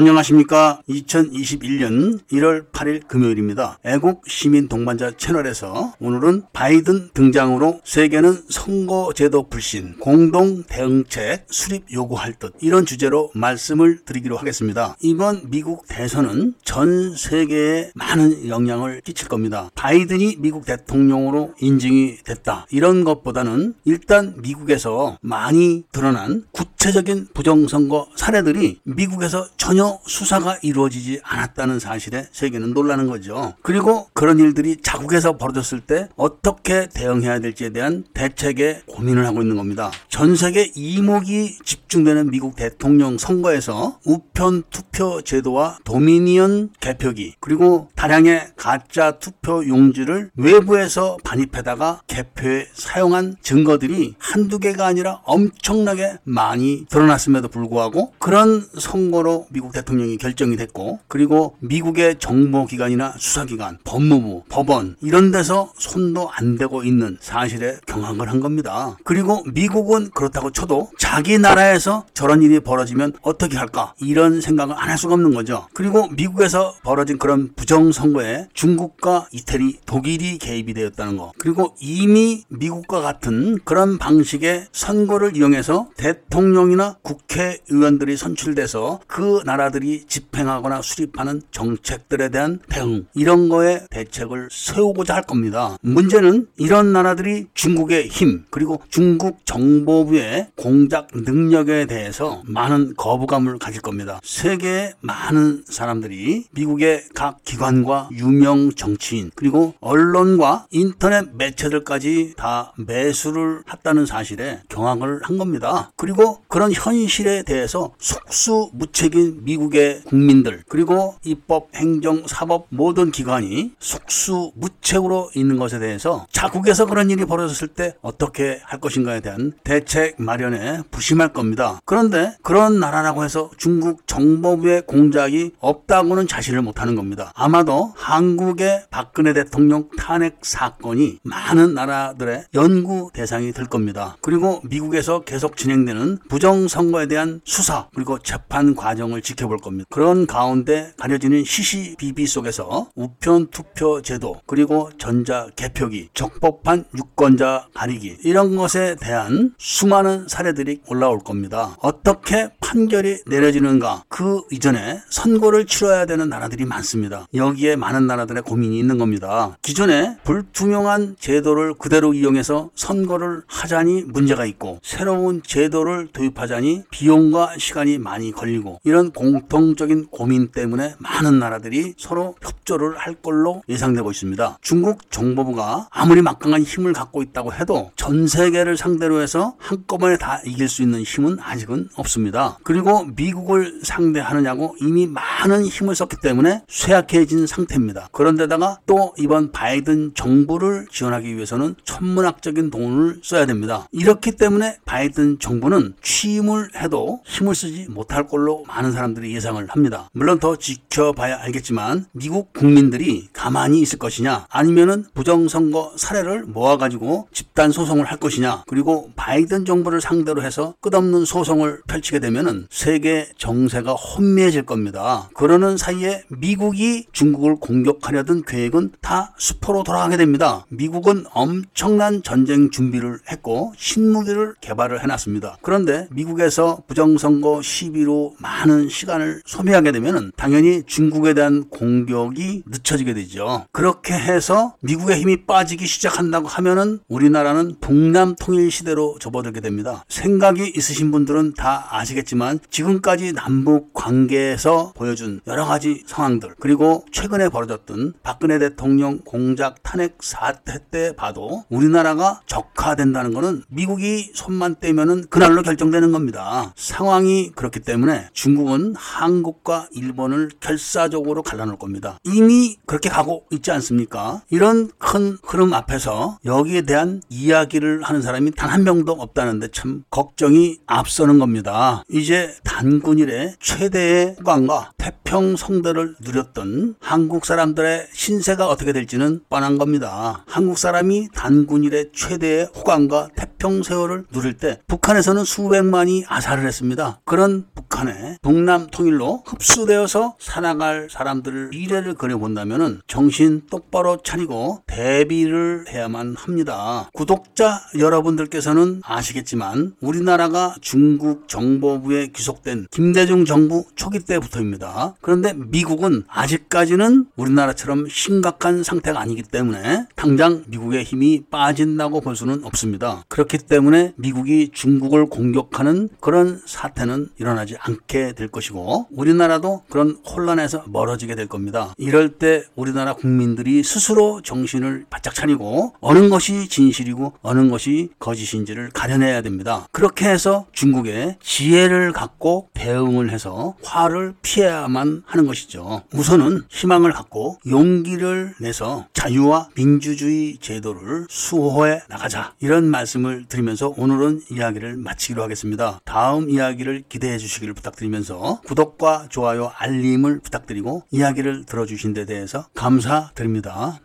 안녕하십니까. 2021년 1월 8일 금요일입니다. 애국 시민 동반자 채널에서 오늘은 바이든 등장으로 세계는 선거제도 불신, 공동 대응책 수립 요구할 듯 이런 주제로 말씀을 드리기로 하겠습니다. 이번 미국 대선은 전 세계에 많은 영향을 끼칠 겁니다. 바이든이 미국 대통령으로 인증이 됐다. 이런 것보다는 일단 미국에서 많이 드러난 구체적인 부정선거 사례들이 미국에서 전혀 수사가 이루어지지 않았다는 사실에 세계는 놀라는 거죠. 그리고 그런 일들이 자국에서 벌어졌을 때 어떻게 대응해야 될지에 대한 대책에 고민을 하고 있는 겁니다. 전 세계 이목이 집중되는 미국 대통령 선거에서 우편 투표 제도와 도미니언 개표기 그리고 다량의 가짜 투표 용지를 외부에서 반입해다가 개표에 사용한 증거들이 한두 개가 아니라 엄청나게 많이 드러났음에도 불구하고 그런 선거로 미국 미국 대통령이 결정이 됐고 그리고 미국의 정보기관이나 수사기관, 법무부, 법원 이런 데서 손도 안 대고 있는 사실에 경악을 한 겁니다. 그리고 미국은 그렇다고 쳐도 자기 나라에서 저런 일이 벌어지면 어떻게 할까 이런 생각을 안 할 수가 없는 거죠. 그리고 미국에서 벌어진 그런 부정선거에 중국과 이태리, 독일이 개입이 되었다는 거 그리고 이미 미국과 같은 그런 방식의 선거를 이용해서 대통령이나 국회의원들이 선출돼서 그 나라 들이 집행하거나 수립하는 정책들에 대한 대응 이런 거에 대책을 세우고자 할 겁니다. 문제는 이런 나라들이 중국의 힘 그리고 중국 정보부의 공작 능력에 대해서 많은 거부감을 가질 겁니다. 세계의 많은 사람들이 미국의 각 기관과 유명 정치인 그리고 언론과 인터넷 매체들까지 다 매수를 했다는 사실에 경악을 한 겁니다. 그리고 그런 현실에 대해서 속수무책인 미국의 국민들 그리고 입법, 행정, 사법 모든 기관이 속수 무책으로 있는 것에 대해서 자국에서 그런 일이 벌어졌을 때 어떻게 할 것인가에 대한 대책 마련에 부심할 겁니다. 그런데 그런 나라라고 해서 중국 정보부의 공작이 없다고는 자신을 못하는 겁니다. 아마도 한국의 박근혜 대통령 탄핵 사건이 많은 나라들의 연구 대상이 될 겁니다. 그리고 미국에서 계속 진행되는 부정선거에 대한 수사 그리고 재판 과정을 지 켜볼 겁니다. 그런 가운데 가려지는 시시비비 속에서 우편 투표 제도 그리고 전자 개표기, 적법한 유권자 가리기 이런 것에 대한 수많은 사례들이 올라올 겁니다. 어떻게 판결이 내려지는가 그 이전에 선거를 치러야 되는 나라들이 많습니다. 여기에 많은 나라들의 고민이 있는 겁니다. 기존에 불투명한 제도를 그대로 이용해서 선거를 하자니 문제가 있고 새로운 제도를 도입하자니 비용과 시간이 많이 걸리고 이런 공 통적인 고민 때문에 많은 나라들이 서로 협 조를 할 걸로 예상되고 있습니다. 중국 정보부가 아무리 막강한 힘을 갖고 있다고 해도 전 세계를 상대로 해서 한꺼번에 다 이길 수 있는 힘은 아직은 없습니다. 그리고 미국을 상대하느냐고 이미 많은 힘을 썼기 때문에 쇠약해진 상태입니다. 그런데다가 또 이번 바이든 정부를 지원하기 위해서는 천문학적인 돈을 써야 됩니다. 이렇기 때문에 바이든 정부는 취임을 해도 힘을 쓰지 못할 걸로 많은 사람 사람들이 예상을 합니다. 물론 더 지켜봐야 알겠지만 미국 국민들이 가만히 있을 것이냐 아니면은 부정선거 사례를 모아가지고 집단 소송을 할 것이냐 그리고 바이든 정부를 상대로 해서 끝없는 소송을 펼치게 되면은 세계 정세가 혼미해질 겁니다. 그러는 사이에 미국이 중국을 공격하려던 계획은 다 수포로 돌아가게 됩니다. 미국은 엄청난 전쟁 준비를 했고 신무기를 개발을 해놨습니다. 그런데 미국에서 부정선거 시비로 많은 시간을 소비하게 되면 당연히 중국에 대한 공격이 늦춰지게 되죠. 그렇게 해서 미국의 힘이 빠지기 시작한다고 하면은 우리나라는 동남 통일 시대로 접어들게 됩니다. 생각이 있으신 분들은 다 아시겠지만 지금까지 남북 관계에서 보여준 여러 가지 상황들 그리고 최근에 벌어졌던 박근혜 대통령 공작 탄핵 사태 때 봐도 우리나라가 적화된다는 것은 미국이 손만 떼면은 그날로 결정되는 겁니다. 상황이 그렇기 때문에 중국은 한국과 일본을 결사적으로 갈라놓을 겁니다. 이미 그렇게 가고 있지 않습니까? 이런 큰 흐름 앞에서 여기에 대한 이야기를 하는 사람이 단 한 명도 없다는데 참 걱정이 앞서는 겁니다. 이제 단군 일의 최대의 호강과 태평 성대를 누렸던 한국 사람들의 신세가 어떻게 될지는 뻔한 겁니다. 한국 사람이 단군 일의 최대의 호강과 태평 세월을 누릴 때 북한에서는 수백만이 아사를 했습니다. 그런 북한 북한의 북남 통일로 흡수되어서 살아갈 사람들을 미래를 그려본다면 정신 똑바로 차리고 대비를 해야만 합니다. 구독자 여러분들께서는 아시겠지만 우리나라가 중국 정보부에 귀속된 김대중 정부 초기 때부터입니다. 그런데 미국은 아직까지는 우리나라처럼 심각한 상태가 아니기 때문에 당장 미국의 힘이 빠진다고 볼 수는 없습니다. 그렇기 때문에 미국이 중국을 공격하는 그런 사태는 일어나지 않게 될 것이고 우리나라도 그런 혼란에서 멀어지게 될 겁니다. 이럴 때 우리나라 국민들이 스스로 정신을 바짝 차리고 어느 것이 진실이고 어느 것이 거짓인지를 가려내야 됩니다. 그렇게 해서 중국의 지혜를 갖고 대응을 해서 화를 피해야만 하는 것이죠. 우선은 희망을 갖고 용기를 내서 자유와 민주주의 제도를 수호해 나가자. 이런 말씀을 드리면서 오늘은 이야기를 마치기로 하겠습니다. 다음 이야기를 기대해 주시기를 부탁드리면서 구독과 좋아요, 알림을 부탁드리고 이야기를 들어주신 데 대해서 감사드립니다.